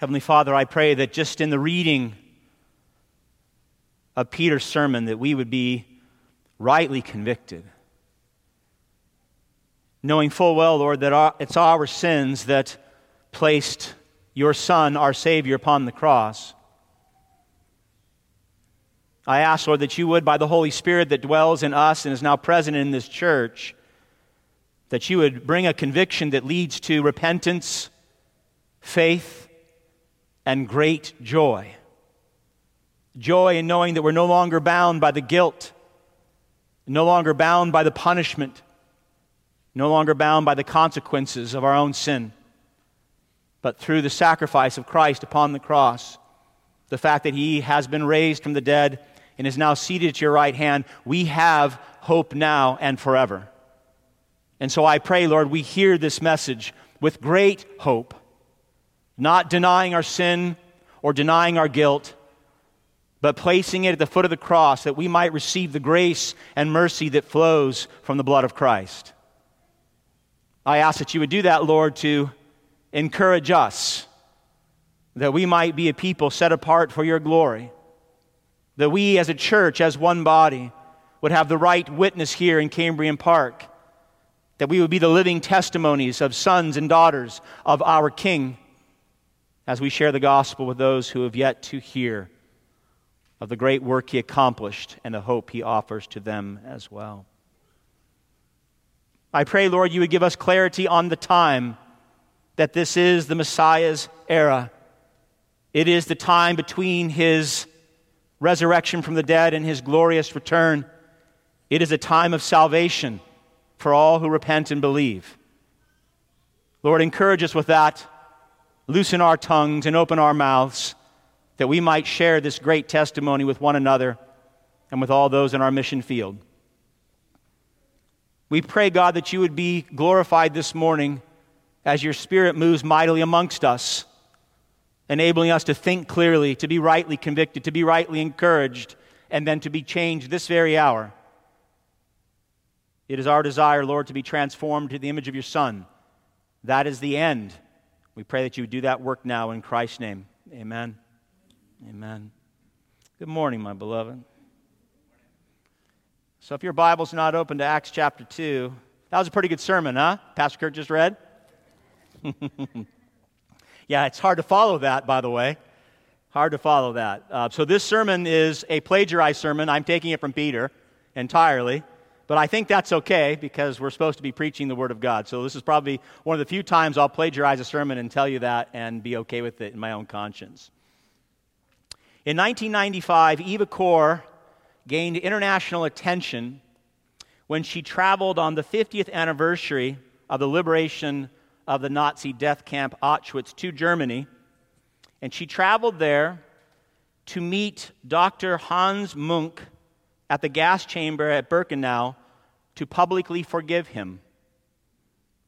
Heavenly Father, I pray that just in the reading of Peter's sermon that we would be rightly convicted. Knowing full well, Lord, that our, it's our sins that placed your Son, our Savior, upon the cross. I ask, Lord, that you would, by the Holy Spirit that dwells in us and is now present in this church, that you would bring a conviction that leads to repentance, faith, and great joy. Joy in knowing that we're no longer bound by the guilt, no longer bound by the punishment, no longer bound by the consequences of our own sin, but through the sacrifice of Christ upon the cross, the fact that he has been raised from the dead and is now seated at your right hand, we have hope now and forever. And so I pray, Lord, we hear this message with great hope not denying our sin or denying our guilt, but placing it at the foot of the cross that we might receive the grace and mercy that flows from the blood of Christ. I ask that you would do that, Lord, to encourage us, that we might be a people set apart for your glory, that we as a church, as one body, would have the right witness here in Cambrian Park, that we would be the living testimonies of sons and daughters of our King as we share the gospel with those who have yet to hear of the great work he accomplished and the hope he offers to them as well. I pray, Lord, you would give us clarity on the time that this is the Messiah's era. It is the time between his resurrection from the dead and his glorious return. It is a time of salvation for all who repent and believe. Lord, encourage us with that loosen our tongues and open our mouths that we might share this great testimony with one another and with all those in our mission field. We pray, God, that you would be glorified this morning as your Spirit moves mightily amongst us, enabling us to think clearly, to be rightly convicted, to be rightly encouraged, and then to be changed this very hour. It is our desire, Lord, to be transformed to the image of your Son. That is the end. We pray that you would do that work now in Christ's name. Amen. Amen. Good morning, my beloved. So, if your Bible's not open to Acts chapter 2, that was a pretty good sermon, huh? Pastor Kirk just read? yeah, it's hard to follow that, by the way. Hard to follow that. Uh, so, this sermon is a plagiarized sermon. I'm taking it from Peter entirely. But I think that's okay because we're supposed to be preaching the Word of God. So this is probably one of the few times I'll plagiarize a sermon and tell you that and be okay with it in my own conscience. In 1995, Eva Kor gained international attention when she traveled on the 50th anniversary of the liberation of the Nazi death camp Auschwitz to Germany. And she traveled there to meet Dr. Hans Munk at the gas chamber at Birkenau to publicly forgive him.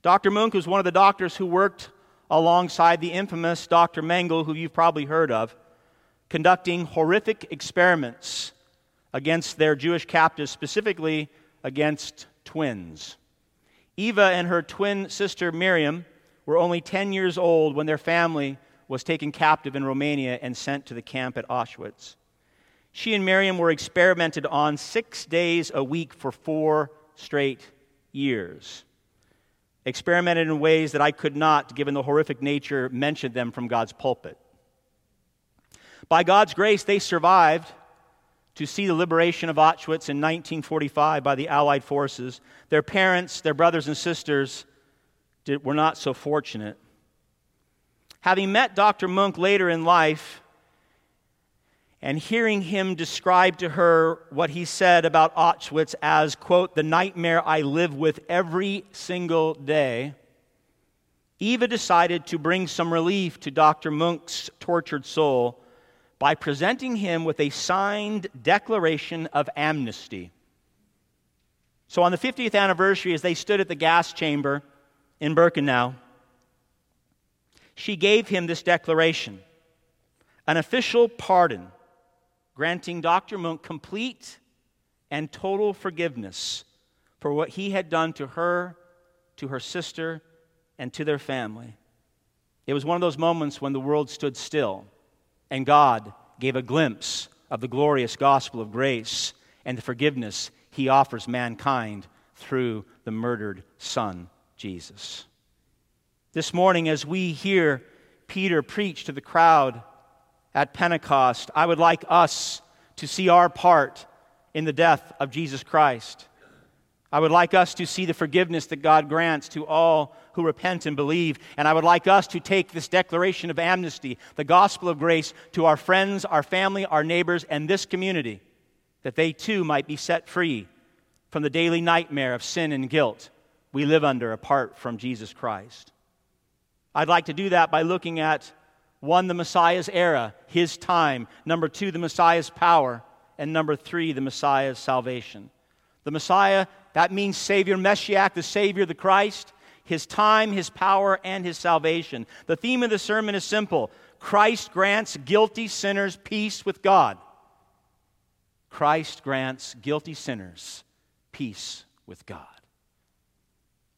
Dr. Munk was one of the doctors who worked alongside the infamous Dr. Mengele, who you've probably heard of, conducting horrific experiments against their Jewish captives, specifically against twins. Eva and her twin sister Miriam were only 10 years old when their family was taken captive in Romania and sent to the camp at Auschwitz. She and Miriam were experimented on six days a week for four straight years. Experimented in ways that I could not, given the horrific nature, mention them from God's pulpit. By God's grace, they survived to see the liberation of Auschwitz in 1945 by the Allied forces. Their parents, their brothers and sisters, did, were not so fortunate. Having met Dr. Munk later in life, and hearing him describe to her what he said about Auschwitz as, quote, the nightmare I live with every single day, Eva decided to bring some relief to Dr. Munk's tortured soul by presenting him with a signed declaration of amnesty. So on the 50th anniversary, as they stood at the gas chamber in Birkenau, she gave him this declaration an official pardon granting Dr. Monk complete and total forgiveness for what he had done to her, to her sister, and to their family. It was one of those moments when the world stood still and God gave a glimpse of the glorious gospel of grace and the forgiveness he offers mankind through the murdered Son, Jesus. This morning, as we hear Peter preach to the crowd at Pentecost, I would like us to see our part in the death of Jesus Christ. I would like us to see the forgiveness that God grants to all who repent and believe. And I would like us to take this declaration of amnesty, the gospel of grace, to our friends, our family, our neighbors, and this community, that they too might be set free from the daily nightmare of sin and guilt we live under apart from Jesus Christ. I'd like to do that by looking at one, the Messiah's era, his time, number two, the Messiah's power, and number three, the Messiah's salvation. The Messiah, that means Savior, Messiah, the Savior, the Christ, his time, his power, and his salvation. The theme of the sermon is simple Christ grants guilty sinners peace with God. Christ grants guilty sinners peace with God.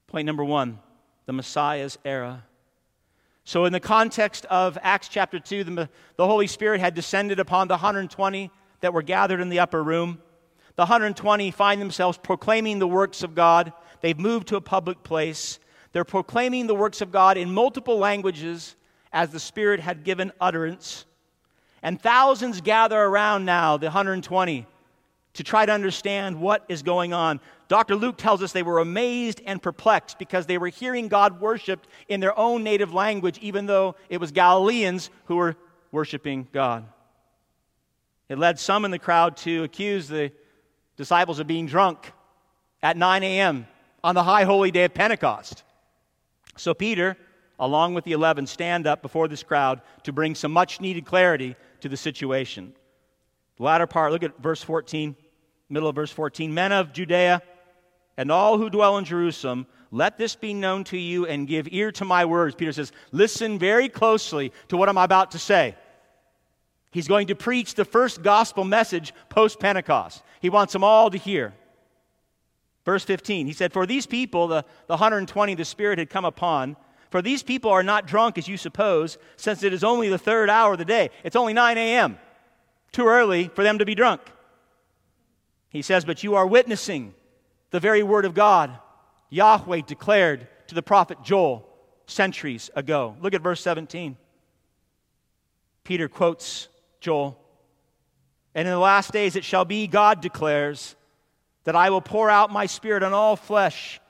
Point number one the Messiah's era. So, in the context of Acts chapter 2, the, the Holy Spirit had descended upon the 120 that were gathered in the upper room. The 120 find themselves proclaiming the works of God. They've moved to a public place. They're proclaiming the works of God in multiple languages as the Spirit had given utterance. And thousands gather around now, the 120, to try to understand what is going on. Dr. Luke tells us they were amazed and perplexed because they were hearing God worshiped in their own native language, even though it was Galileans who were worshiping God. It led some in the crowd to accuse the disciples of being drunk at 9 a.m. on the high holy day of Pentecost. So Peter, along with the 11, stand up before this crowd to bring some much needed clarity to the situation. The latter part, look at verse 14, middle of verse 14. Men of Judea and all who dwell in Jerusalem, let this be known to you and give ear to my words. Peter says, listen very closely to what I'm about to say. He's going to preach the first gospel message post Pentecost. He wants them all to hear. Verse 15, he said, For these people, the, the 120 the Spirit had come upon, for these people are not drunk as you suppose, since it is only the third hour of the day. It's only 9 a.m. Too early for them to be drunk. He says, But you are witnessing the very word of God. Yahweh declared to the prophet Joel centuries ago. Look at verse 17. Peter quotes Joel. And in the last days it shall be, God declares, that I will pour out my spirit on all flesh,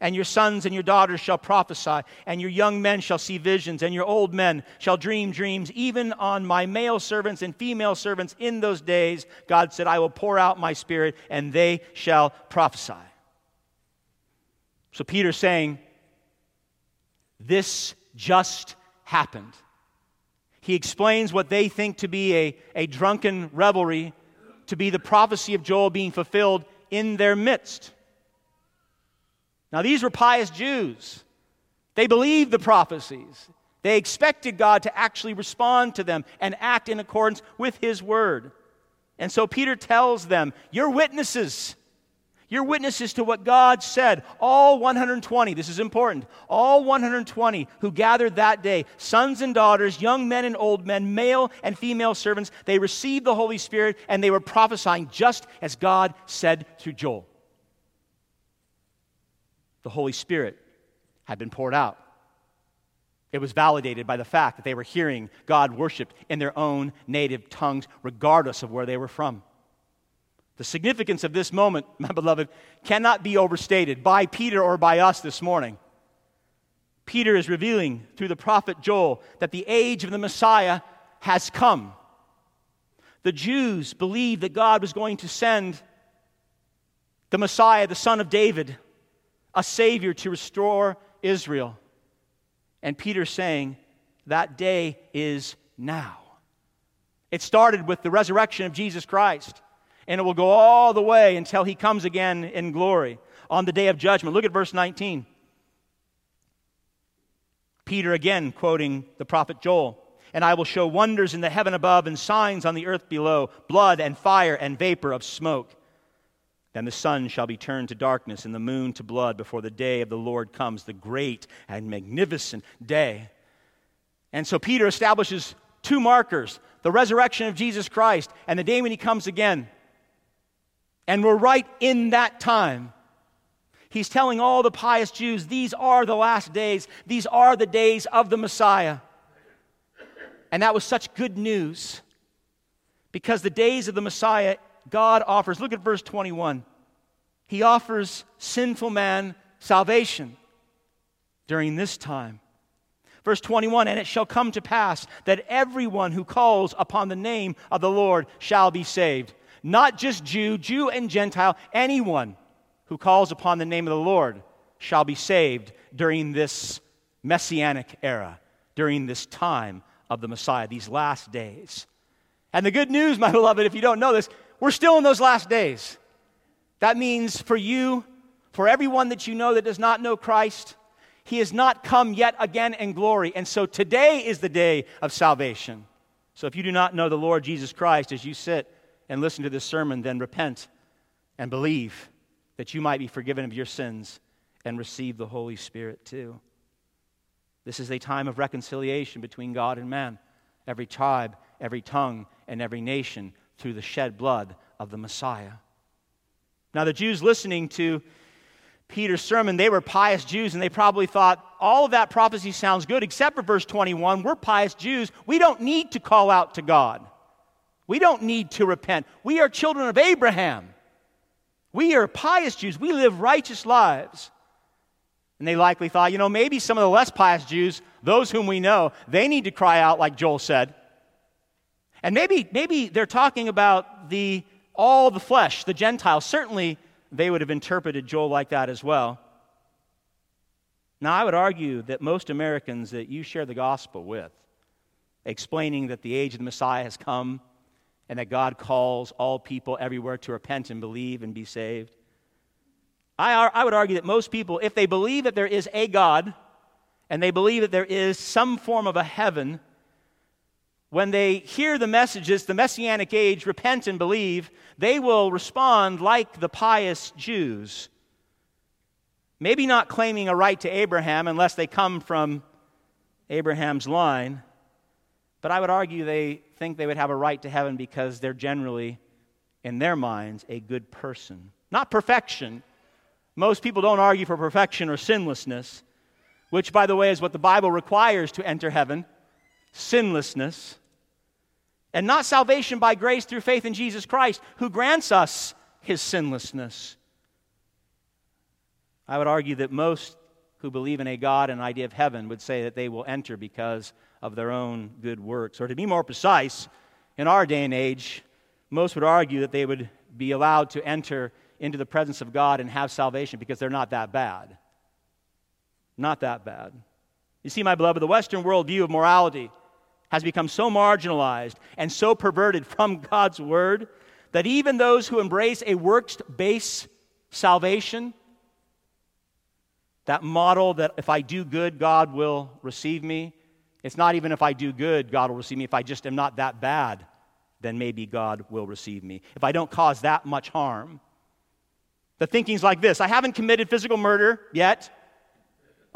and your sons and your daughters shall prophesy, and your young men shall see visions, and your old men shall dream dreams. Even on my male servants and female servants in those days, God said, I will pour out my spirit, and they shall prophesy. So Peter's saying, This just happened. He explains what they think to be a, a drunken revelry to be the prophecy of Joel being fulfilled in their midst. Now, these were pious Jews. They believed the prophecies. They expected God to actually respond to them and act in accordance with His word. And so Peter tells them, You're witnesses. You're witnesses to what God said. All 120, this is important, all 120 who gathered that day, sons and daughters, young men and old men, male and female servants, they received the Holy Spirit and they were prophesying just as God said through Joel. The Holy Spirit had been poured out. It was validated by the fact that they were hearing God worshiped in their own native tongues, regardless of where they were from. The significance of this moment, my beloved, cannot be overstated by Peter or by us this morning. Peter is revealing through the prophet Joel that the age of the Messiah has come. The Jews believed that God was going to send the Messiah, the son of David, a Savior to restore Israel. And Peter's saying that day is now. It started with the resurrection of Jesus Christ and it will go all the way until he comes again in glory on the day of judgment. Look at verse 19. Peter again quoting the prophet Joel. And I will show wonders in the heaven above and signs on the earth below blood and fire and vapor of smoke. Then the sun shall be turned to darkness and the moon to blood before the day of the Lord comes, the great and magnificent day. And so Peter establishes two markers the resurrection of Jesus Christ and the day when he comes again. And we're right in that time. He's telling all the pious Jews these are the last days, these are the days of the Messiah. And that was such good news because the days of the Messiah, God offers, look at verse 21. He offers sinful man salvation during this time. Verse 21 And it shall come to pass that everyone who calls upon the name of the Lord shall be saved. Not just Jew, Jew and Gentile, anyone who calls upon the name of the Lord shall be saved during this messianic era, during this time of the Messiah, these last days. And the good news, my beloved, if you don't know this, we're still in those last days. That means for you, for everyone that you know that does not know Christ, he has not come yet again in glory. And so today is the day of salvation. So if you do not know the Lord Jesus Christ as you sit and listen to this sermon, then repent and believe that you might be forgiven of your sins and receive the Holy Spirit too. This is a time of reconciliation between God and man, every tribe, every tongue, and every nation through the shed blood of the Messiah. Now, the Jews listening to Peter's sermon, they were pious Jews, and they probably thought, all of that prophecy sounds good, except for verse 21. We're pious Jews. We don't need to call out to God. We don't need to repent. We are children of Abraham. We are pious Jews. We live righteous lives. And they likely thought, you know, maybe some of the less pious Jews, those whom we know, they need to cry out like Joel said. And maybe, maybe they're talking about the all the flesh, the Gentiles. Certainly they would have interpreted Joel like that as well. Now, I would argue that most Americans that you share the gospel with, explaining that the age of the Messiah has come and that God calls all people everywhere to repent and believe and be saved, I, I would argue that most people, if they believe that there is a God and they believe that there is some form of a heaven, when they hear the messages, the messianic age, repent and believe, they will respond like the pious Jews. Maybe not claiming a right to Abraham unless they come from Abraham's line, but I would argue they think they would have a right to heaven because they're generally, in their minds, a good person. Not perfection. Most people don't argue for perfection or sinlessness, which, by the way, is what the Bible requires to enter heaven sinlessness, and not salvation by grace through faith in Jesus Christ, who grants us his sinlessness. I would argue that most who believe in a God and idea of heaven would say that they will enter because of their own good works. Or to be more precise, in our day and age, most would argue that they would be allowed to enter into the presence of God and have salvation because they're not that bad. Not that bad. You see, my beloved, the Western worldview of morality has become so marginalized and so perverted from God's word that even those who embrace a works based salvation, that model that if I do good, God will receive me, it's not even if I do good, God will receive me. If I just am not that bad, then maybe God will receive me. If I don't cause that much harm. The thinking's like this I haven't committed physical murder yet.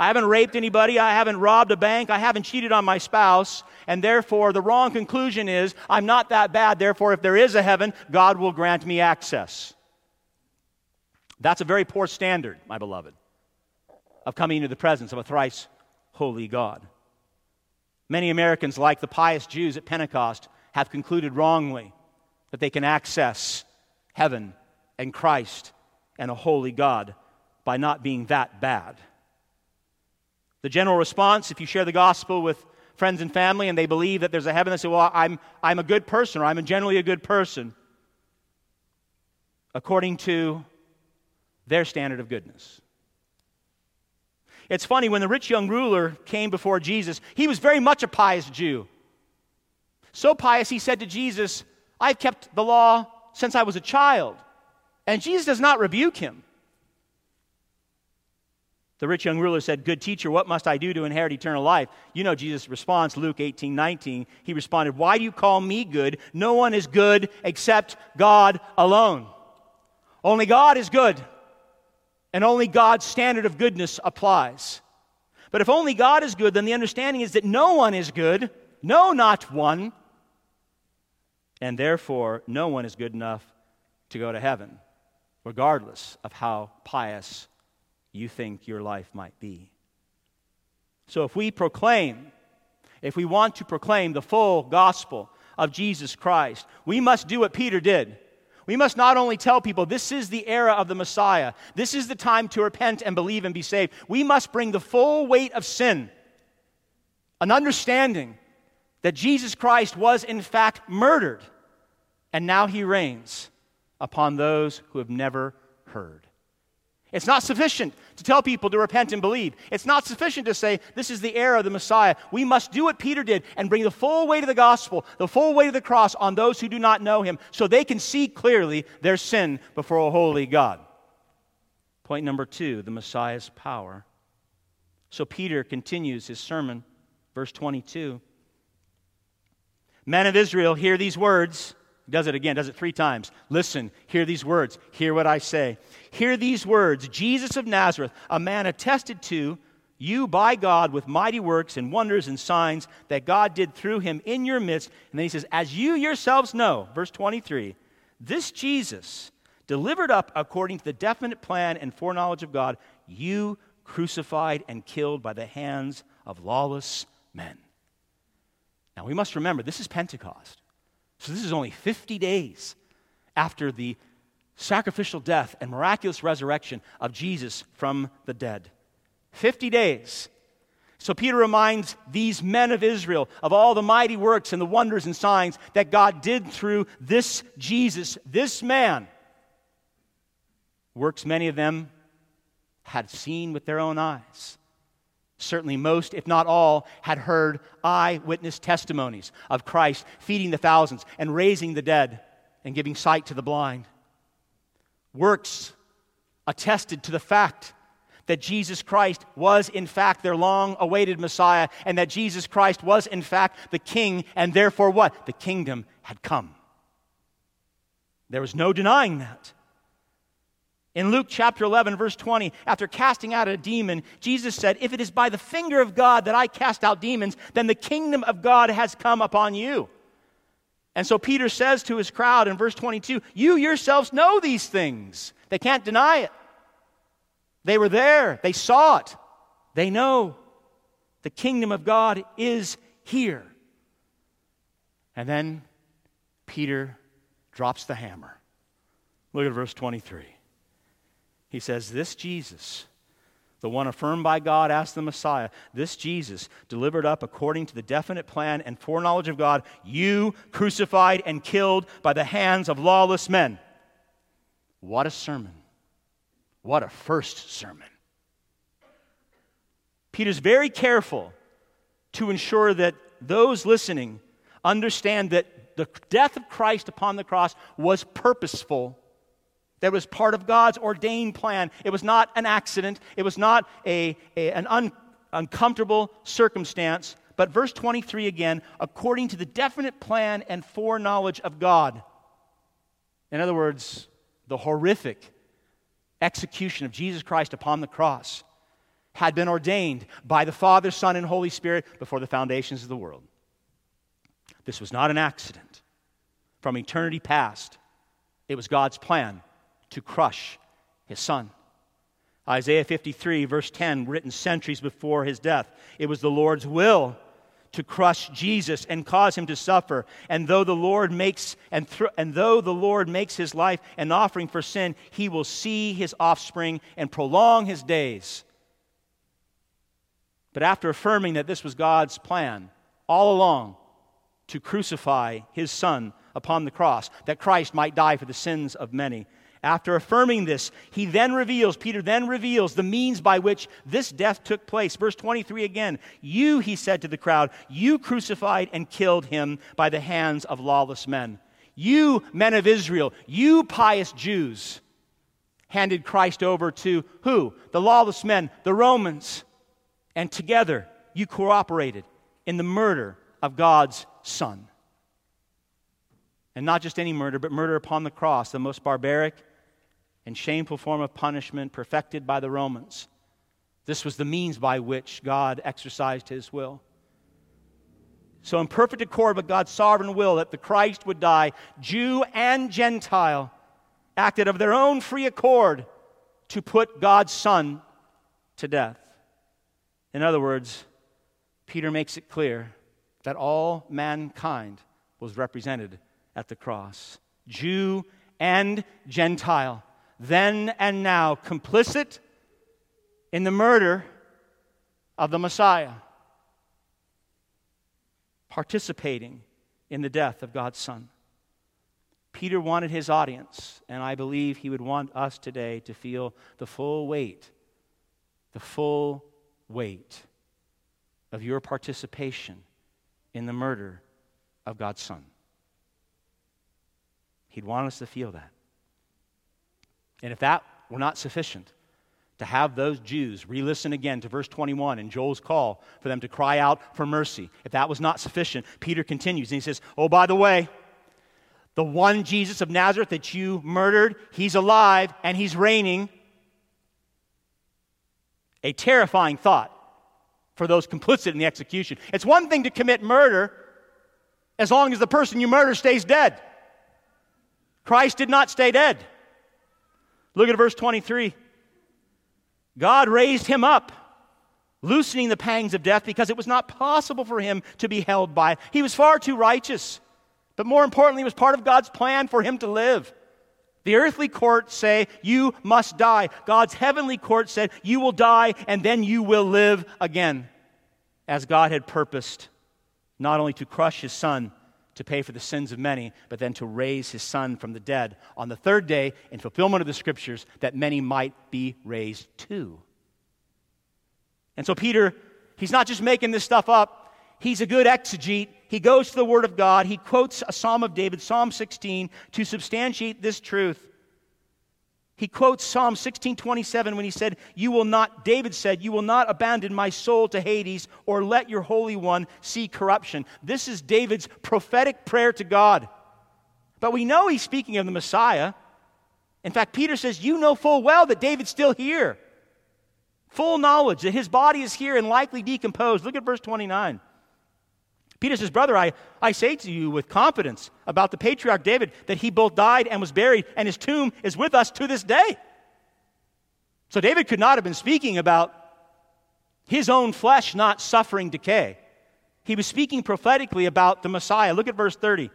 I haven't raped anybody. I haven't robbed a bank. I haven't cheated on my spouse. And therefore, the wrong conclusion is I'm not that bad. Therefore, if there is a heaven, God will grant me access. That's a very poor standard, my beloved, of coming into the presence of a thrice holy God. Many Americans, like the pious Jews at Pentecost, have concluded wrongly that they can access heaven and Christ and a holy God by not being that bad. The general response, if you share the gospel with friends and family and they believe that there's a heaven, they say, Well, I'm, I'm a good person, or I'm generally a good person, according to their standard of goodness. It's funny, when the rich young ruler came before Jesus, he was very much a pious Jew. So pious, he said to Jesus, I've kept the law since I was a child. And Jesus does not rebuke him. The rich young ruler said, Good teacher, what must I do to inherit eternal life? You know Jesus' response, Luke 18 19. He responded, Why do you call me good? No one is good except God alone. Only God is good, and only God's standard of goodness applies. But if only God is good, then the understanding is that no one is good, no, not one. And therefore, no one is good enough to go to heaven, regardless of how pious you think your life might be. So if we proclaim, if we want to proclaim the full gospel of Jesus Christ, we must do what Peter did. We must not only tell people this is the era of the Messiah, this is the time to repent and believe and be saved. We must bring the full weight of sin, an understanding that Jesus Christ was in fact murdered, and now he reigns upon those who have never heard. It's not sufficient to tell people to repent and believe. It's not sufficient to say, this is the era of the Messiah. We must do what Peter did and bring the full weight of the gospel, the full weight of the cross on those who do not know him so they can see clearly their sin before a holy God. Point number two the Messiah's power. So Peter continues his sermon, verse 22. Men of Israel, hear these words. Does it again, does it three times. Listen, hear these words. Hear what I say. Hear these words Jesus of Nazareth, a man attested to you by God with mighty works and wonders and signs that God did through him in your midst. And then he says, As you yourselves know, verse 23, this Jesus, delivered up according to the definite plan and foreknowledge of God, you crucified and killed by the hands of lawless men. Now we must remember, this is Pentecost. So this is only 50 days after the sacrificial death and miraculous resurrection of Jesus from the dead. 50 days. So Peter reminds these men of Israel of all the mighty works and the wonders and signs that God did through this Jesus, this man. Works many of them had seen with their own eyes certainly most, if not all, had heard eyewitness testimonies of Christ feeding the thousands and raising the dead and giving sight to the blind. Works attested to the fact that Jesus Christ was, in fact, their long awaited Messiah, and that Jesus Christ was, in fact, the King, and therefore what? The kingdom had come. There was no denying that. In Luke chapter 11, verse 20, after casting out a demon, Jesus said, If it is by the finger of God that I cast out demons, then the kingdom of God has come upon you. And so Peter says to his crowd in verse 22, You yourselves know these things. They can't deny it. They were there, they saw it, they know the kingdom of God is here. And then Peter drops the hammer. Look at verse 23. He says, This Jesus, the one affirmed by God as the Messiah, this Jesus, delivered up according to the definite plan and foreknowledge of God, you crucified and killed by the hands of lawless men. What a sermon. What a first sermon. Peter's very careful to ensure that those listening understand that the death of Christ upon the cross was purposeful that was part of God's ordained plan. It was not an accident, it was not a, a an un, uncomfortable circumstance. But verse 23 again, according to the definite plan and foreknowledge of God. In other words, the horrific execution of Jesus Christ upon the cross had been ordained by the Father, Son, and Holy Spirit before the foundations of the world. This was not an accident. From eternity past, it was God's plan to crush his son. Isaiah 53, verse 10, written centuries before his death. It was the Lord's will to crush Jesus and cause him to suffer. And though the Lord makes and, th- and though the Lord makes his life an offering for sin, he will see his offspring and prolong his days. But after affirming that this was God's plan all along to crucify his son upon the cross, that Christ might die for the sins of many, after affirming this, he then reveals, Peter then reveals the means by which this death took place. Verse 23 again. You, he said to the crowd, you crucified and killed him by the hands of lawless men. You, men of Israel, you pious Jews, handed Christ over to who? The lawless men, the Romans. And together you cooperated in the murder of God's Son. And not just any murder, but murder upon the cross, the most barbaric and shameful form of punishment perfected by the Romans. This was the means by which God exercised his will. So, in perfect accord with God's sovereign will that the Christ would die, Jew and Gentile acted of their own free accord to put God's Son to death. In other words, Peter makes it clear that all mankind was represented at the cross Jew and Gentile, then and now, complicit in the murder of the Messiah, participating in the death of God's Son. Peter wanted his audience, and I believe he would want us today to feel the full weight, the full weight of your participation in the murder of God's Son. He'd want us to feel that. And if that were not sufficient, to have those Jews re listen again to verse 21 and Joel's call for them to cry out for mercy. If that was not sufficient, Peter continues and he says, Oh, by the way, the one Jesus of Nazareth that you murdered, he's alive and he's reigning. A terrifying thought for those complicit in the execution. It's one thing to commit murder as long as the person you murder stays dead. Christ did not stay dead. Look at verse 23. God raised him up, loosening the pangs of death because it was not possible for him to be held by. He was far too righteous. But more importantly, it was part of God's plan for him to live. The earthly courts say, You must die. God's heavenly court said, You will die and then you will live again. As God had purposed, not only to crush his son to pay for the sins of many, but then to raise his son from the dead on the third day in fulfillment of the scriptures that many might be raised too. And so, Peter, he's not just making this stuff up, he's a good exegete he goes to the Word of God. He quotes a Psalm of David, Psalm 16, to substantiate this truth. He quotes Psalm 16:27 when he said, "You will not David said, "You will not abandon my soul to Hades or let your holy one see corruption." This is David's prophetic prayer to God. But we know he's speaking of the Messiah. In fact, Peter says, "You know full well that David's still here." Full knowledge that his body is here and likely decomposed. Look at verse 29. Peter says, Brother, I, I say to you with confidence about the patriarch David that he both died and was buried, and his tomb is with us to this day. So David could not have been speaking about his own flesh not suffering decay. He was speaking prophetically about the Messiah. Look at verse 30.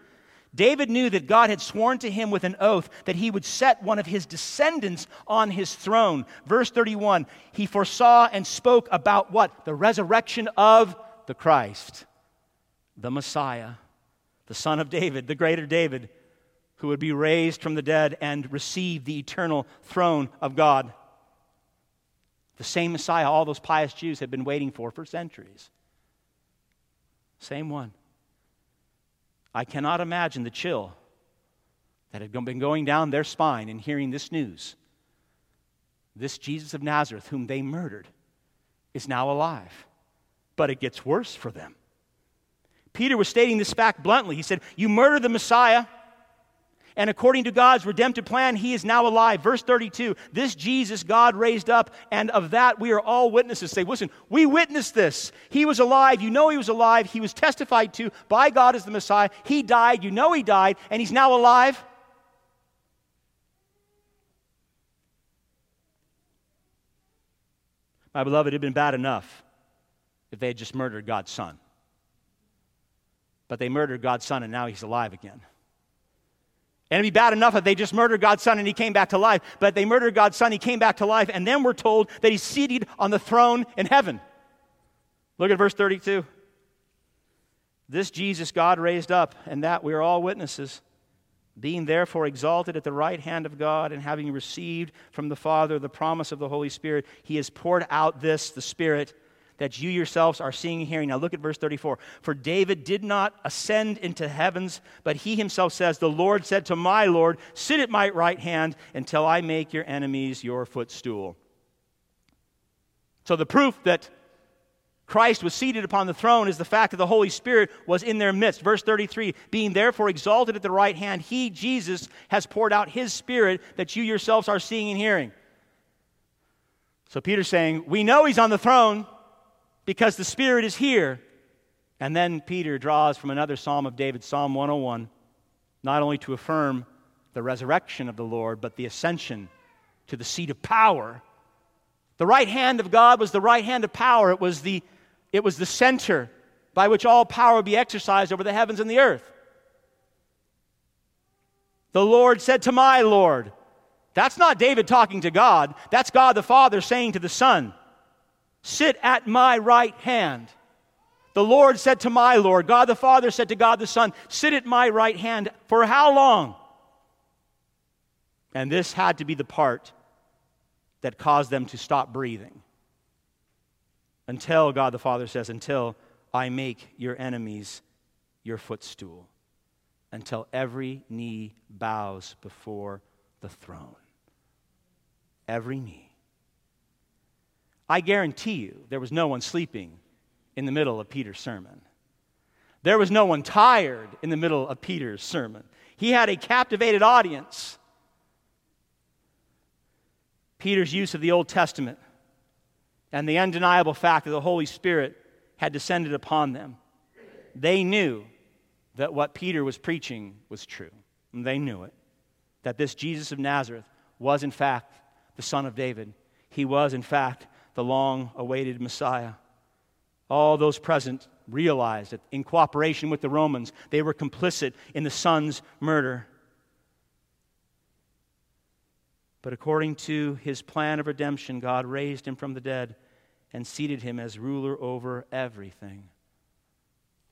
David knew that God had sworn to him with an oath that he would set one of his descendants on his throne. Verse 31, he foresaw and spoke about what? The resurrection of the Christ the Messiah, the son of David, the greater David, who would be raised from the dead and receive the eternal throne of God. The same Messiah all those pious Jews had been waiting for for centuries. Same one. I cannot imagine the chill that had been going down their spine in hearing this news. This Jesus of Nazareth, whom they murdered, is now alive. But it gets worse for them. Peter was stating this fact bluntly. He said, You murdered the Messiah, and according to God's redemptive plan, he is now alive. Verse 32 This Jesus God raised up, and of that we are all witnesses. Say, listen, we witnessed this. He was alive. You know he was alive. He was testified to by God as the Messiah. He died. You know he died, and he's now alive. My beloved, it had been bad enough if they had just murdered God's son. But they murdered God's son and now he's alive again. And it'd be bad enough if they just murdered God's son and he came back to life. But they murdered God's son, he came back to life, and then we're told that he's seated on the throne in heaven. Look at verse 32. This Jesus God raised up, and that we are all witnesses, being therefore exalted at the right hand of God, and having received from the Father the promise of the Holy Spirit, he has poured out this, the Spirit that you yourselves are seeing and hearing. Now look at verse 34. For David did not ascend into heavens, but he himself says, The Lord said to my Lord, Sit at my right hand until I make your enemies your footstool. So the proof that Christ was seated upon the throne is the fact that the Holy Spirit was in their midst. Verse 33 Being therefore exalted at the right hand, he, Jesus, has poured out his Spirit that you yourselves are seeing and hearing. So Peter's saying, We know he's on the throne because the Spirit is here. And then Peter draws from another Psalm of David, Psalm 101, not only to affirm the resurrection of the Lord, but the ascension to the seat of power. The right hand of God was the right hand of power. It was the, it was the center by which all power would be exercised over the heavens and the earth. The Lord said to my Lord, that's not David talking to God. That's God the Father saying to the Son, Sit at my right hand. The Lord said to my Lord, God the Father said to God the Son, Sit at my right hand. For how long? And this had to be the part that caused them to stop breathing. Until, God the Father says, until I make your enemies your footstool. Until every knee bows before the throne every knee. I guarantee you there was no one sleeping in the middle of Peter's sermon. There was no one tired in the middle of Peter's sermon. He had a captivated audience. Peter's use of the Old Testament and the undeniable fact that the Holy Spirit had descended upon them. They knew that what Peter was preaching was true. And they knew it. That this Jesus of Nazareth was, in fact, the son of David. He was, in fact, the long awaited Messiah. All those present realized that in cooperation with the Romans, they were complicit in the son's murder. But according to his plan of redemption, God raised him from the dead and seated him as ruler over everything.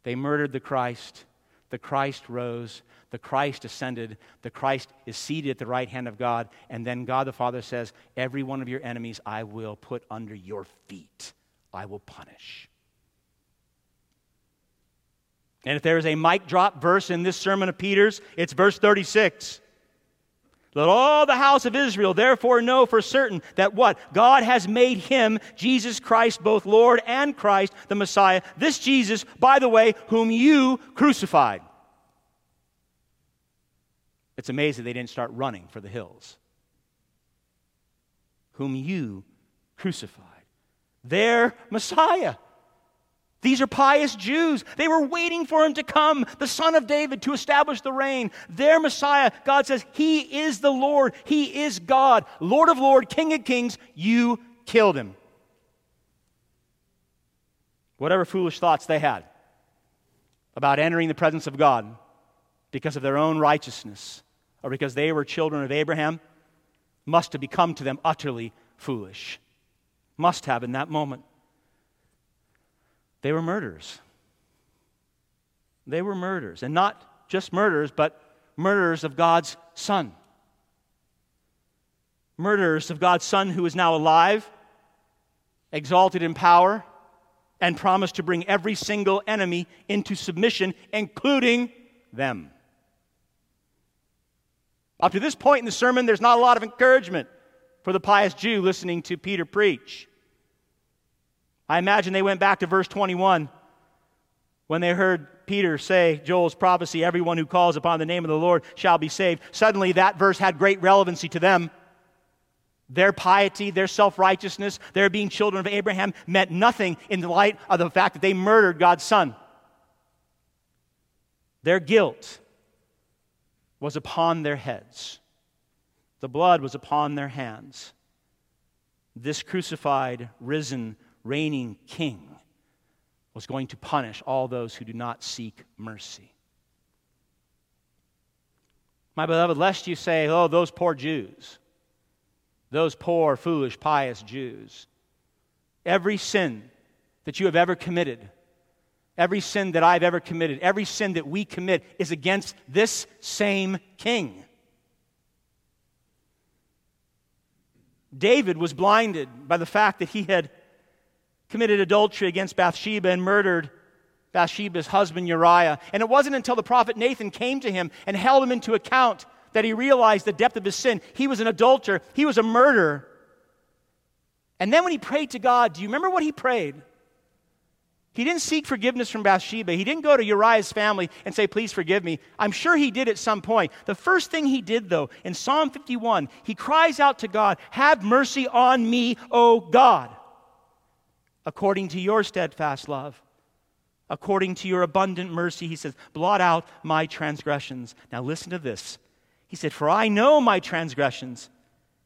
They murdered the Christ. The Christ rose the Christ ascended, the Christ is seated at the right hand of God, and then God the Father says, Every one of your enemies I will put under your feet, I will punish. And if there is a mic drop verse in this sermon of Peter's, it's verse 36. Let all the house of Israel therefore know for certain that what? God has made him, Jesus Christ, both Lord and Christ, the Messiah. This Jesus, by the way, whom you crucified. It's amazing they didn't start running for the hills. Whom you crucified. Their Messiah. These are pious Jews. They were waiting for him to come, the son of David, to establish the reign. Their Messiah, God says, He is the Lord. He is God, Lord of Lords, King of Kings. You killed him. Whatever foolish thoughts they had about entering the presence of God because of their own righteousness, or because they were children of Abraham must have become to them utterly foolish. Must have in that moment. They were murderers. They were murderers. And not just murderers, but murderers of God's Son. Murderers of God's Son who is now alive, exalted in power, and promised to bring every single enemy into submission, including them. Up to this point in the sermon, there's not a lot of encouragement for the pious Jew listening to Peter preach. I imagine they went back to verse 21 when they heard Peter say, Joel's prophecy, everyone who calls upon the name of the Lord shall be saved. Suddenly, that verse had great relevancy to them. Their piety, their self righteousness, their being children of Abraham meant nothing in the light of the fact that they murdered God's son. Their guilt was upon their heads, the blood was upon their hands. This crucified, risen, reigning king was going to punish all those who do not seek mercy. My beloved, lest you say, oh, those poor Jews, those poor, foolish, pious Jews, every sin that you have ever committed Every sin that I've ever committed, every sin that we commit is against this same king. David was blinded by the fact that he had committed adultery against Bathsheba and murdered Bathsheba's husband Uriah. And it wasn't until the prophet Nathan came to him and held him into account that he realized the depth of his sin. He was an adulterer, he was a murderer. And then when he prayed to God, do you remember what he prayed? He didn't seek forgiveness from Bathsheba. He didn't go to Uriah's family and say, Please forgive me. I'm sure he did at some point. The first thing he did, though, in Psalm 51, he cries out to God, Have mercy on me, O God, according to your steadfast love. According to your abundant mercy, he says, Blot out my transgressions. Now listen to this. He said, For I know my transgressions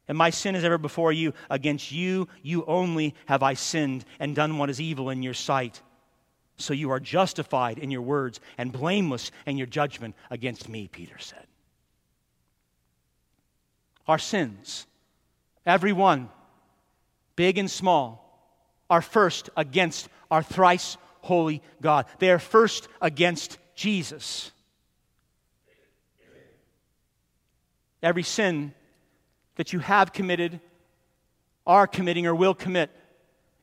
and my sin is ever before you. Against you, you only have I sinned and done what is evil in your sight so you are justified in your words and blameless in your judgment against me, Peter said. Our sins, every one, big and small, are first against our thrice holy God. They are first against Jesus. Every sin that you have committed, are committing, or will commit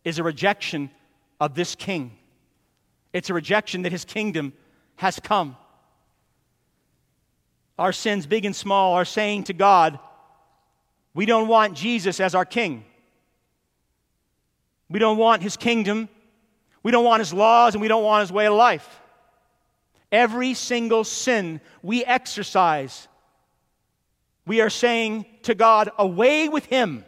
is a rejection of this King. It's a rejection that his kingdom has come. Our sins, big and small, are saying to God, we don't want Jesus as our king. We don't want his kingdom. We don't want his laws, and we don't want his way of life. Every single sin we exercise, we are saying to God, away with him.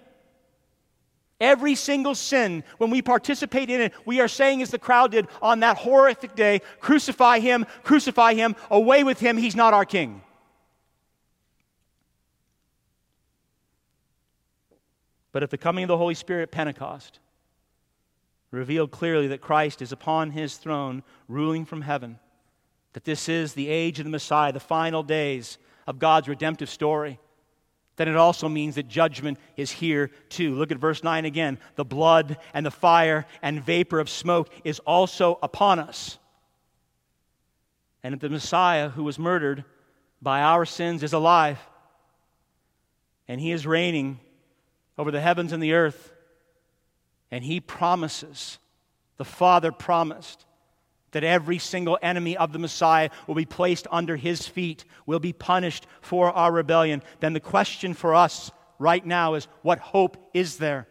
Every single sin, when we participate in it, we are saying, as the crowd did on that horrific day, crucify him, crucify him, away with him, he's not our king. But at the coming of the Holy Spirit Pentecost, revealed clearly that Christ is upon his throne, ruling from heaven, that this is the age of the Messiah, the final days of God's redemptive story then it also means that judgment is here too. Look at verse 9 again. The blood and the fire and vapor of smoke is also upon us. And the Messiah who was murdered by our sins is alive, and he is reigning over the heavens and the earth, and he promises, the Father promised, that every single enemy of the Messiah will be placed under his feet, will be punished for our rebellion, then the question for us right now is what hope is there?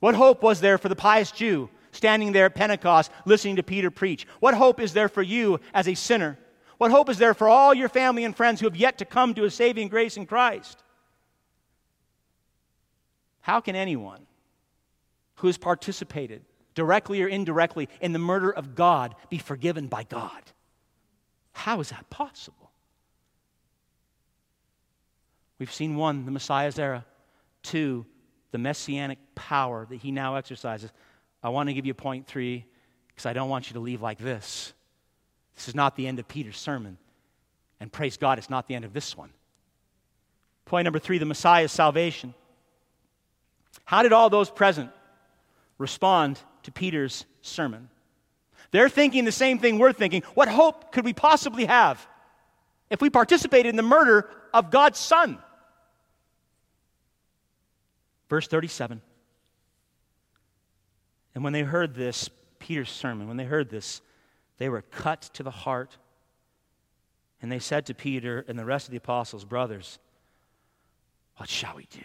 What hope was there for the pious Jew standing there at Pentecost listening to Peter preach? What hope is there for you as a sinner? What hope is there for all your family and friends who have yet to come to a saving grace in Christ? How can anyone who has participated directly or indirectly, in the murder of God be forgiven by God. How is that possible? We've seen one, the Messiah's era, two, the messianic power that he now exercises. I want to give you point three because I don't want you to leave like this. This is not the end of Peter's sermon. And praise God, it's not the end of this one. Point number three the Messiah's salvation. How did all those present respond to Peter's sermon. They're thinking the same thing we're thinking. What hope could we possibly have if we participated in the murder of God's Son? Verse 37. And when they heard this, Peter's sermon, when they heard this, they were cut to the heart. And they said to Peter and the rest of the apostles, Brothers, what shall we do?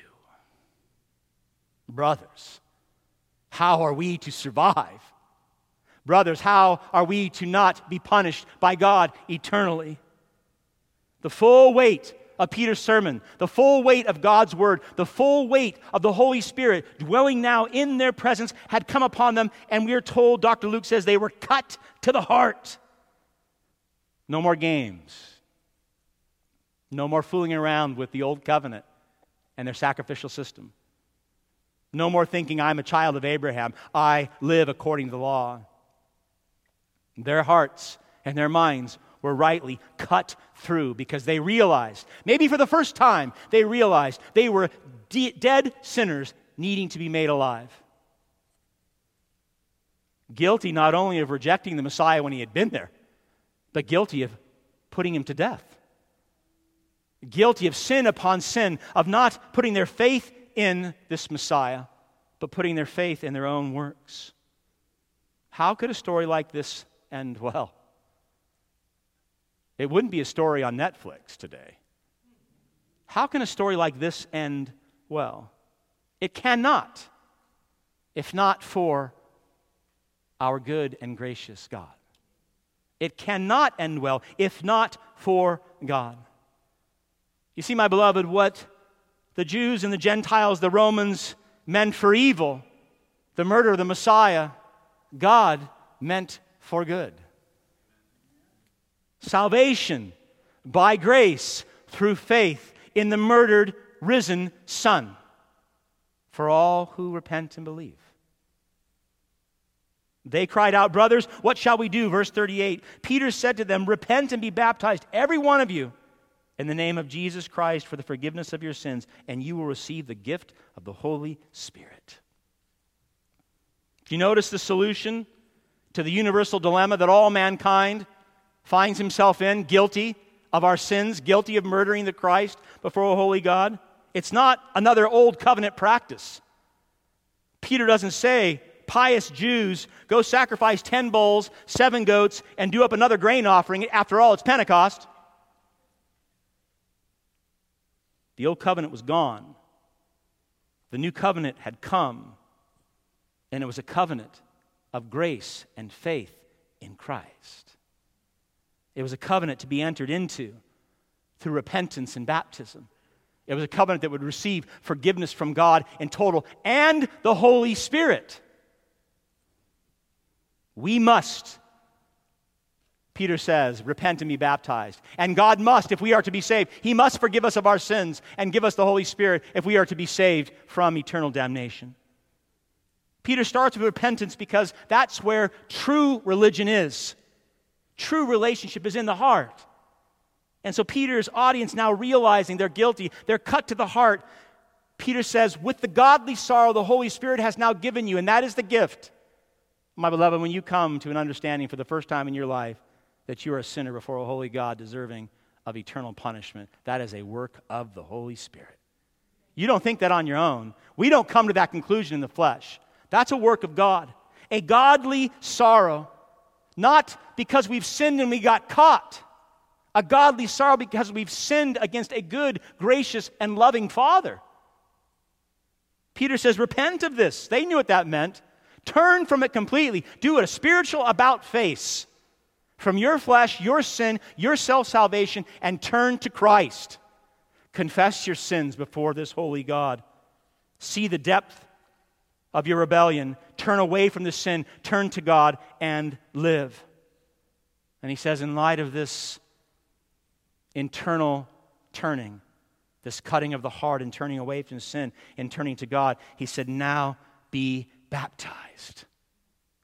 Brothers, how are we to survive? Brothers, how are we to not be punished by God eternally? The full weight of Peter's sermon, the full weight of God's word, the full weight of the Holy Spirit dwelling now in their presence had come upon them, and we are told, Dr. Luke says, they were cut to the heart. No more games. No more fooling around with the old covenant and their sacrificial system. No more thinking, I'm a child of Abraham. I live according to the law. Their hearts and their minds were rightly cut through because they realized, maybe for the first time, they realized they were de- dead sinners needing to be made alive. Guilty not only of rejecting the Messiah when he had been there, but guilty of putting him to death. Guilty of sin upon sin, of not putting their faith in this Messiah, but putting their faith in their own works. How could a story like this end well? It wouldn't be a story on Netflix today. How can a story like this end well? It cannot, if not for our good and gracious God. It cannot end well if not for God. You see, my beloved, what the Jews and the Gentiles, the Romans, meant for evil, the murder of the Messiah, God meant for good. Salvation by grace through faith in the murdered, risen Son for all who repent and believe. They cried out, Brothers, what shall we do? Verse 38. Peter said to them, Repent and be baptized, every one of you, in the name of Jesus Christ for the forgiveness of your sins, and you will receive the gift of the Holy Spirit. Do you notice the solution to the universal dilemma that all mankind finds himself in, guilty of our sins, guilty of murdering the Christ before a holy God? It's not another old covenant practice. Peter doesn't say, pious Jews, go sacrifice 10 bulls, seven goats, and do up another grain offering. After all, it's Pentecost. The old covenant was gone. The new covenant had come, and it was a covenant of grace and faith in Christ. It was a covenant to be entered into through repentance and baptism. It was a covenant that would receive forgiveness from God in total and the Holy Spirit. We must, Peter says, repent and be baptized. And God must, if we are to be saved, He must forgive us of our sins and give us the Holy Spirit if we are to be saved from eternal damnation. Peter starts with repentance because that's where true religion is. True relationship is in the heart. And so Peter's audience now realizing they're guilty, they're cut to the heart. Peter says, With the godly sorrow the Holy Spirit has now given you, and that is the gift. My beloved, when you come to an understanding for the first time in your life that you are a sinner before a holy God deserving of eternal punishment, that is a work of the Holy Spirit. You don't think that on your own. We don't come to that conclusion in the flesh. That's a work of God. A godly sorrow, not because we've sinned and we got caught. A godly sorrow because we've sinned against a good, gracious, and loving Father. Peter says, Repent of this. They knew what that meant. Turn from it completely. Do a spiritual about face from your flesh, your sin, your self salvation, and turn to Christ. Confess your sins before this holy God. See the depth of your rebellion. Turn away from the sin, turn to God, and live. And he says, in light of this internal turning, this cutting of the heart and turning away from sin and turning to God, he said, now be baptized.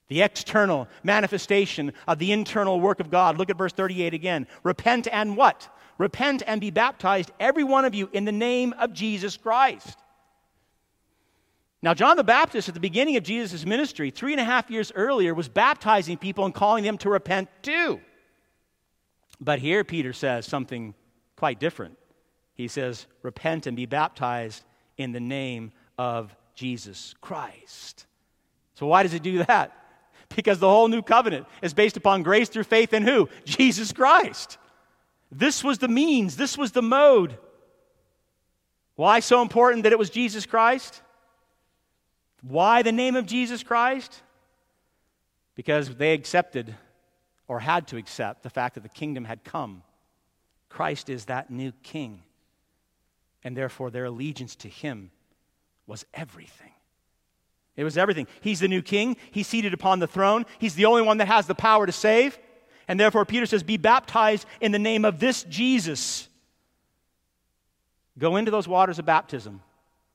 The external manifestation of the internal work of God. Look at verse 38 again. Repent and what? Repent and be baptized, every one of you, in the name of Jesus Christ. Now, John the Baptist, at the beginning of Jesus' ministry, three and a half years earlier, was baptizing people and calling them to repent too. But here, Peter says something quite different. He says, Repent and be baptized in the name of Jesus Christ. So, why does he do that? Because the whole new covenant is based upon grace through faith in who? Jesus Christ. This was the means, this was the mode. Why so important that it was Jesus Christ? Why the name of Jesus Christ? Because they accepted or had to accept the fact that the kingdom had come. Christ is that new king. And therefore, their allegiance to him was everything. It was everything. He's the new king. He's seated upon the throne. He's the only one that has the power to save. And therefore, Peter says, Be baptized in the name of this Jesus. Go into those waters of baptism,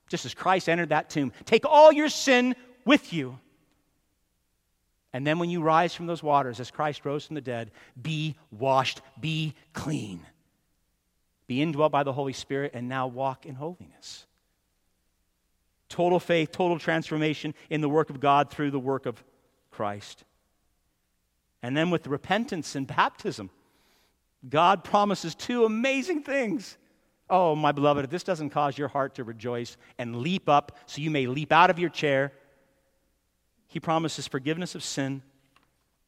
just as Christ entered that tomb. Take all your sin with you. And then, when you rise from those waters, as Christ rose from the dead, be washed, be clean, be indwelt by the Holy Spirit, and now walk in holiness. Total faith, total transformation in the work of God through the work of Christ. And then with repentance and baptism, God promises two amazing things. Oh, my beloved, if this doesn't cause your heart to rejoice and leap up so you may leap out of your chair, He promises forgiveness of sin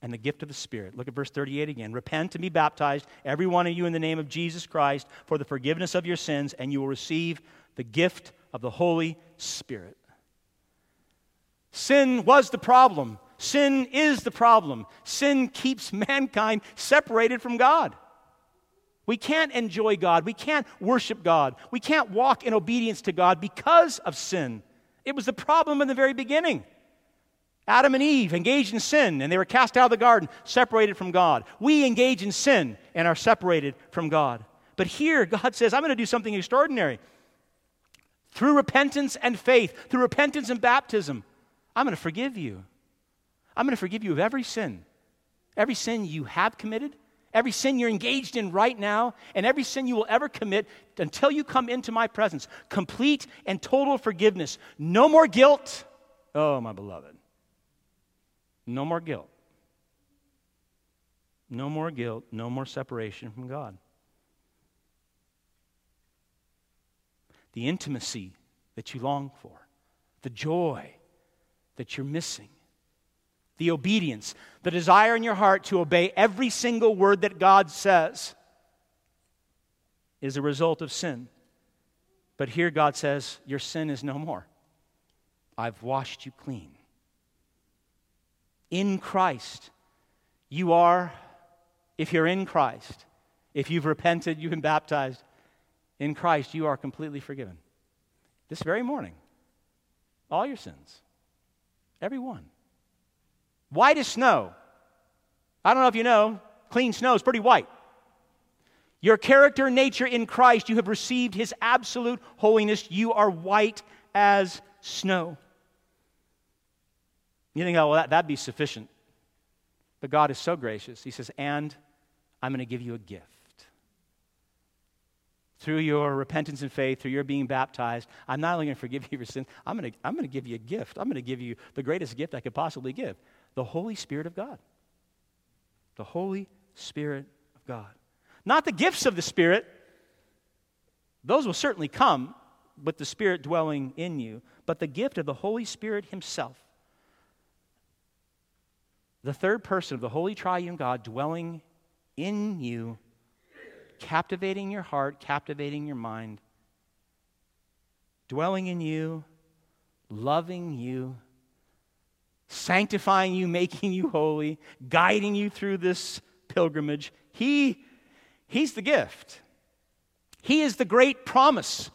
and the gift of the Spirit. Look at verse 38 again. Repent and be baptized, every one of you, in the name of Jesus Christ, for the forgiveness of your sins, and you will receive the gift of the Holy Spirit. Sin was the problem. Sin is the problem. Sin keeps mankind separated from God. We can't enjoy God. We can't worship God. We can't walk in obedience to God because of sin. It was the problem in the very beginning. Adam and Eve engaged in sin and they were cast out of the garden, separated from God. We engage in sin and are separated from God. But here, God says, I'm going to do something extraordinary. Through repentance and faith, through repentance and baptism, I'm going to forgive you. I'm going to forgive you of every sin. Every sin you have committed, every sin you're engaged in right now, and every sin you will ever commit until you come into my presence. Complete and total forgiveness. No more guilt. Oh, my beloved. No more guilt. No more guilt. No more separation from God. The intimacy that you long for, the joy that you're missing the obedience, the desire in your heart to obey every single word that God says is a result of sin. But here God says, Your sin is no more. I've washed you clean. In Christ, you are, if you're in Christ, if you've repented, you've been baptized, in Christ, you are completely forgiven. This very morning, all your sins, every one. White as snow. I don't know if you know, clean snow is pretty white. Your character nature in Christ, you have received his absolute holiness. You are white as snow. You think, oh, well, that, that'd be sufficient. But God is so gracious. He says, and I'm going to give you a gift. Through your repentance and faith, through your being baptized, I'm not only going to forgive you your sins, I'm going to, I'm going to give you a gift. I'm going to give you the greatest gift I could possibly give the Holy Spirit of God. The Holy Spirit of God. Not the gifts of the Spirit, those will certainly come with the Spirit dwelling in you, but the gift of the Holy Spirit Himself. The third person of the Holy Triune God dwelling in you, captivating your heart, captivating your mind, dwelling in you, loving you sanctifying you, making you holy, guiding you through this pilgrimage. He, he's the gift. He is the great promise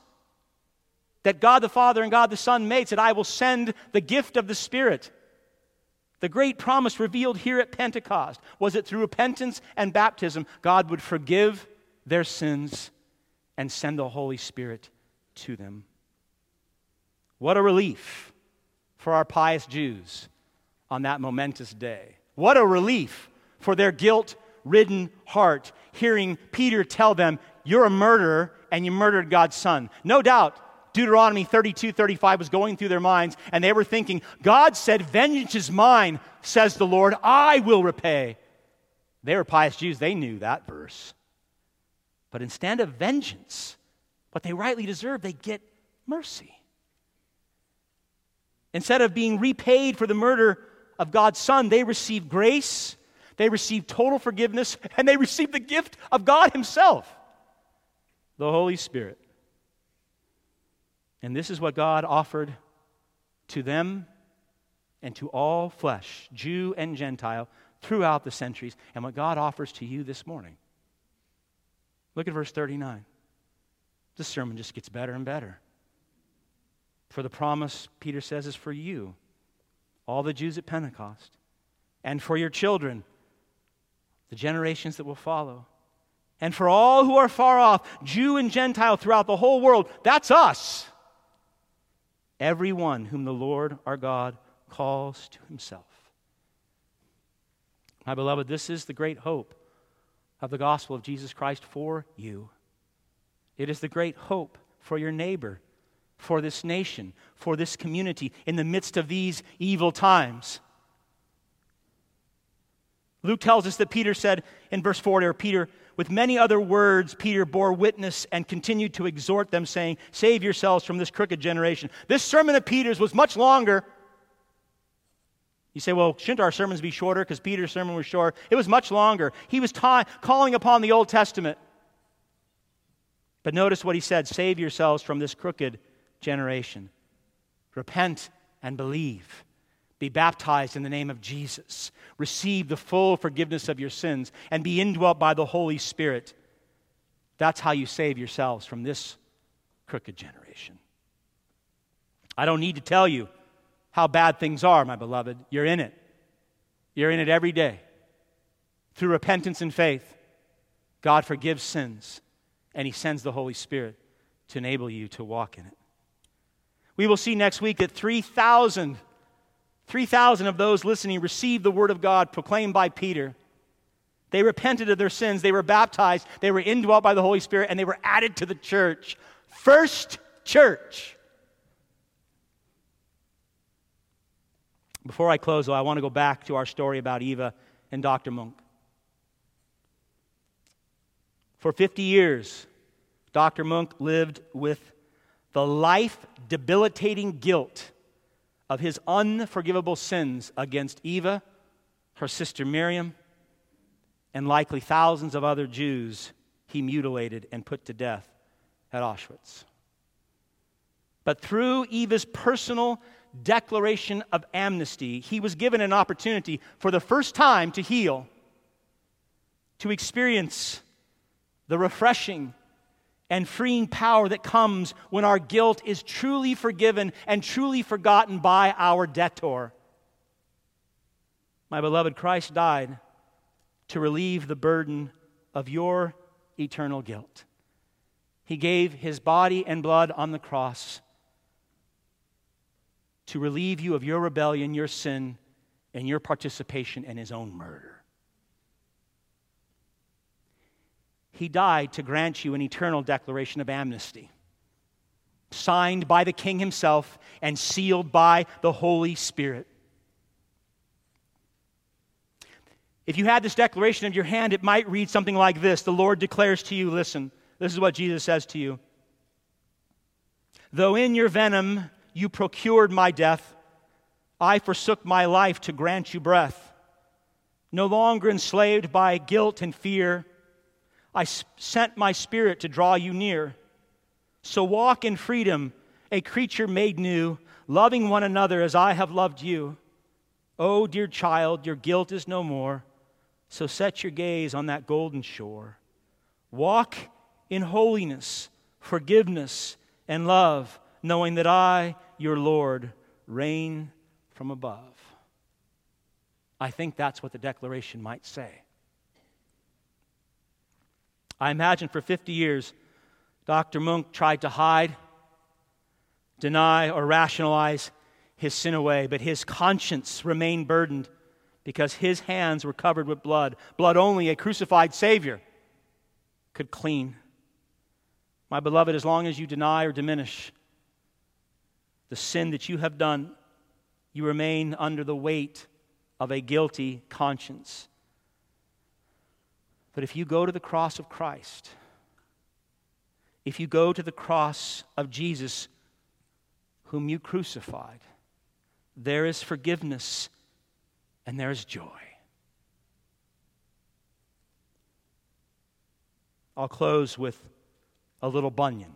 that God the Father and God the Son made, said, I will send the gift of the Spirit. The great promise revealed here at Pentecost was that through repentance and baptism, God would forgive their sins and send the Holy Spirit to them. What a relief for our pious Jews on that momentous day. What a relief for their guilt ridden heart hearing Peter tell them, You're a murderer and you murdered God's son. No doubt. Deuteronomy 32 35 was going through their minds, and they were thinking, God said, Vengeance is mine, says the Lord, I will repay. They were pious Jews, they knew that verse. But instead of vengeance, what they rightly deserve, they get mercy. Instead of being repaid for the murder of God's Son, they receive grace, they receive total forgiveness, and they receive the gift of God Himself, the Holy Spirit. And this is what God offered to them and to all flesh, Jew and Gentile, throughout the centuries, and what God offers to you this morning. Look at verse 39. This sermon just gets better and better. For the promise, Peter says, is for you all the Jews at Pentecost, and for your children, the generations that will follow, and for all who are far off, Jew and Gentile throughout the whole world. That's us. Everyone whom the Lord our God calls to himself. My beloved, this is the great hope of the gospel of Jesus Christ for you. It is the great hope for your neighbor for this nation, for this community in the midst of these evil times. Luke tells us that Peter said in verse 40, or Peter, with many other words, Peter bore witness and continued to exhort them, saying, Save yourselves from this crooked generation. This sermon of Peter's was much longer. You say, well, shouldn't our sermons be shorter because Peter's sermon was short? It was much longer. He was ta- calling upon the Old Testament. But notice what he said save yourselves from this crooked generation. Repent and believe. Be baptized in the name of Jesus. Receive the full forgiveness of your sins and be indwelt by the Holy Spirit. That's how you save yourselves from this crooked generation. I don't need to tell you how bad things are, my beloved. You're in it. You're in it every day. Through repentance and faith, God forgives sins, and He sends the Holy Spirit to enable you to walk in it. We will see next week that 3,000 3,000 of those listening received the word of God proclaimed by Peter. They repented of their sins, they were baptized, they were indwelt by the Holy Spirit, and they were added to the church. First church. Before I close, though, I want to go back to our story about Eva and Dr. Monk. For 50 years, Dr. Monk lived with the life debilitating guilt of his unforgivable sins against Eva, her sister Miriam, and likely thousands of other Jews he mutilated and put to death at Auschwitz. But through Eva's personal declaration of amnesty, he was given an opportunity for the first time to heal, to experience the refreshing and freeing power that comes when our guilt is truly forgiven and truly forgotten by our debtor. My beloved, Christ died to relieve the burden of your eternal guilt. He gave his body and blood on the cross to relieve you of your rebellion, your sin, and your participation in his own murder. He died to grant you an eternal declaration of amnesty, signed by the King himself and sealed by the Holy Spirit. If you had this declaration in your hand, it might read something like this The Lord declares to you, listen, this is what Jesus says to you. Though in your venom you procured my death, I forsook my life to grant you breath. No longer enslaved by guilt and fear, I sent my spirit to draw you near. So walk in freedom, a creature made new, loving one another as I have loved you. Oh, dear child, your guilt is no more. So set your gaze on that golden shore. Walk in holiness, forgiveness, and love, knowing that I, your Lord, reign from above. I think that's what the declaration might say. I imagine for 50 years, Dr. Munk tried to hide, deny, or rationalize his sin away, but his conscience remained burdened because his hands were covered with blood. Blood only a crucified Savior could clean. My beloved, as long as you deny or diminish the sin that you have done, you remain under the weight of a guilty conscience. But if you go to the cross of Christ, if you go to the cross of Jesus, whom you crucified, there is forgiveness and there is joy. I'll close with a little Bunyan.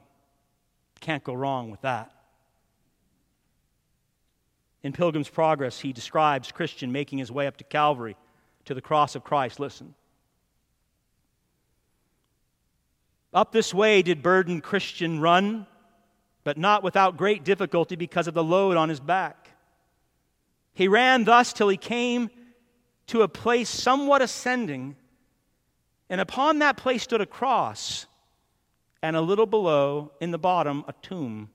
Can't go wrong with that. In Pilgrim's Progress, he describes Christian making his way up to Calvary, to the cross of Christ. Listen. Up this way did burdened Christian run, but not without great difficulty because of the load on his back. He ran thus till he came to a place somewhat ascending, and upon that place stood a cross, and a little below, in the bottom, a tomb.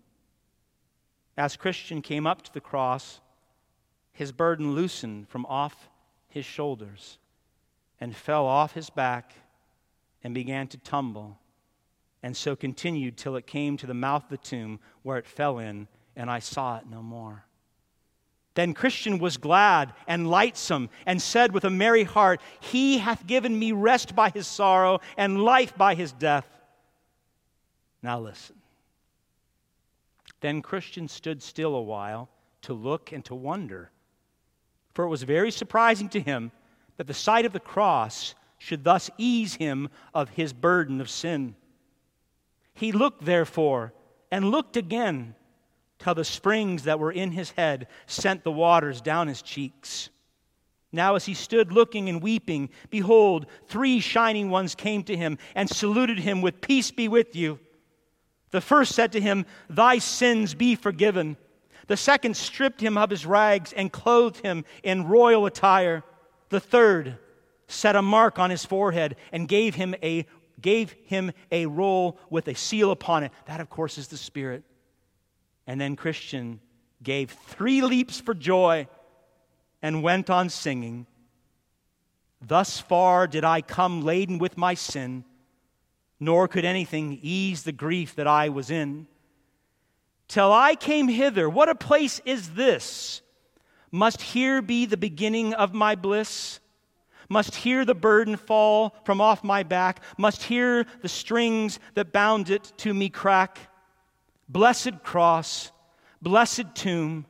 As Christian came up to the cross, his burden loosened from off his shoulders and fell off his back and began to tumble and so continued till it came to the mouth of the tomb where it fell in, and I saw it no more. Then Christian was glad and lightsome, and said with a merry heart, He hath given me rest by his sorrow, and life by his death. Now listen. Then Christian stood still a while to look and to wonder, for it was very surprising to him that the sight of the cross should thus ease him of his burden of sin. He looked, therefore, and looked again, till the springs that were in his head sent the waters down his cheeks. Now, as he stood looking and weeping, behold, three shining ones came to him and saluted him with, Peace be with you. The first said to him, Thy sins be forgiven. The second stripped him of his rags and clothed him in royal attire. The third set a mark on his forehead and gave him a, gave him a roll with a seal upon it. That, of course, is the Spirit. And then Christian gave three leaps for joy and went on singing. Thus far did I come laden with my sin, nor could anything ease the grief that I was in. Till I came hither, what a place is this? Must here be the beginning of my bliss? Must here the burden fall from off my back? Must here the strings that bound it to me crack? Blessed cross, blessed tomb,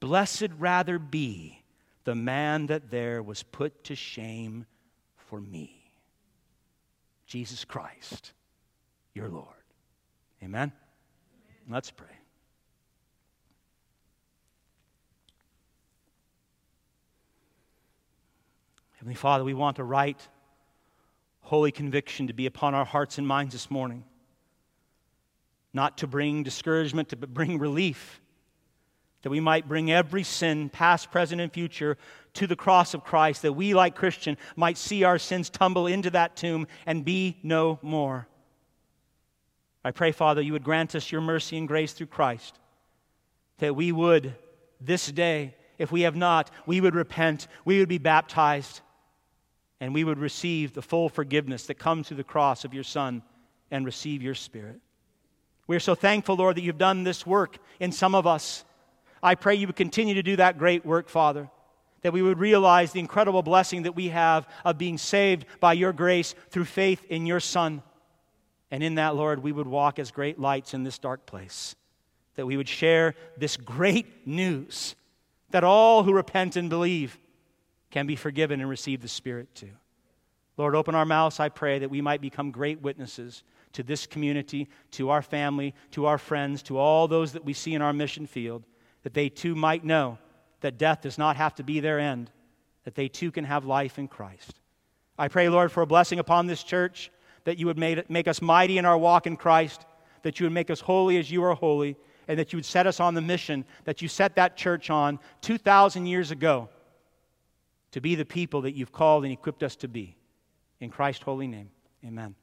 blessed rather be the man that there was put to shame for me. Jesus Christ, your Lord. Amen? Let's pray. Heavenly Father, we want a right, holy conviction to be upon our hearts and minds this morning not to bring discouragement, to bring relief, that we might bring every sin, past, present, and future, to the cross of Christ, that we, like Christian, might see our sins tumble into that tomb and be no more. I pray, Father, you would grant us your mercy and grace through Christ, that we would, this day, if we have not, we would repent, we would be baptized, and we would receive the full forgiveness that comes through the cross of your Son and receive your Spirit. We are so thankful, Lord, that you've done this work in some of us. I pray you would continue to do that great work, Father, that we would realize the incredible blessing that we have of being saved by your grace through faith in your Son. And in that, Lord, we would walk as great lights in this dark place, that we would share this great news that all who repent and believe can be forgiven and receive the Spirit too. Lord, open our mouths, I pray, that we might become great witnesses to this community, to our family, to our friends, to all those that we see in our mission field, that they too might know that death does not have to be their end, that they too can have life in Christ. I pray, Lord, for a blessing upon this church, that you would make, make us mighty in our walk in Christ, that you would make us holy as you are holy, and that you would set us on the mission that you set that church on 2,000 years ago to be the people that you've called and equipped us to be. In Christ's holy name, amen.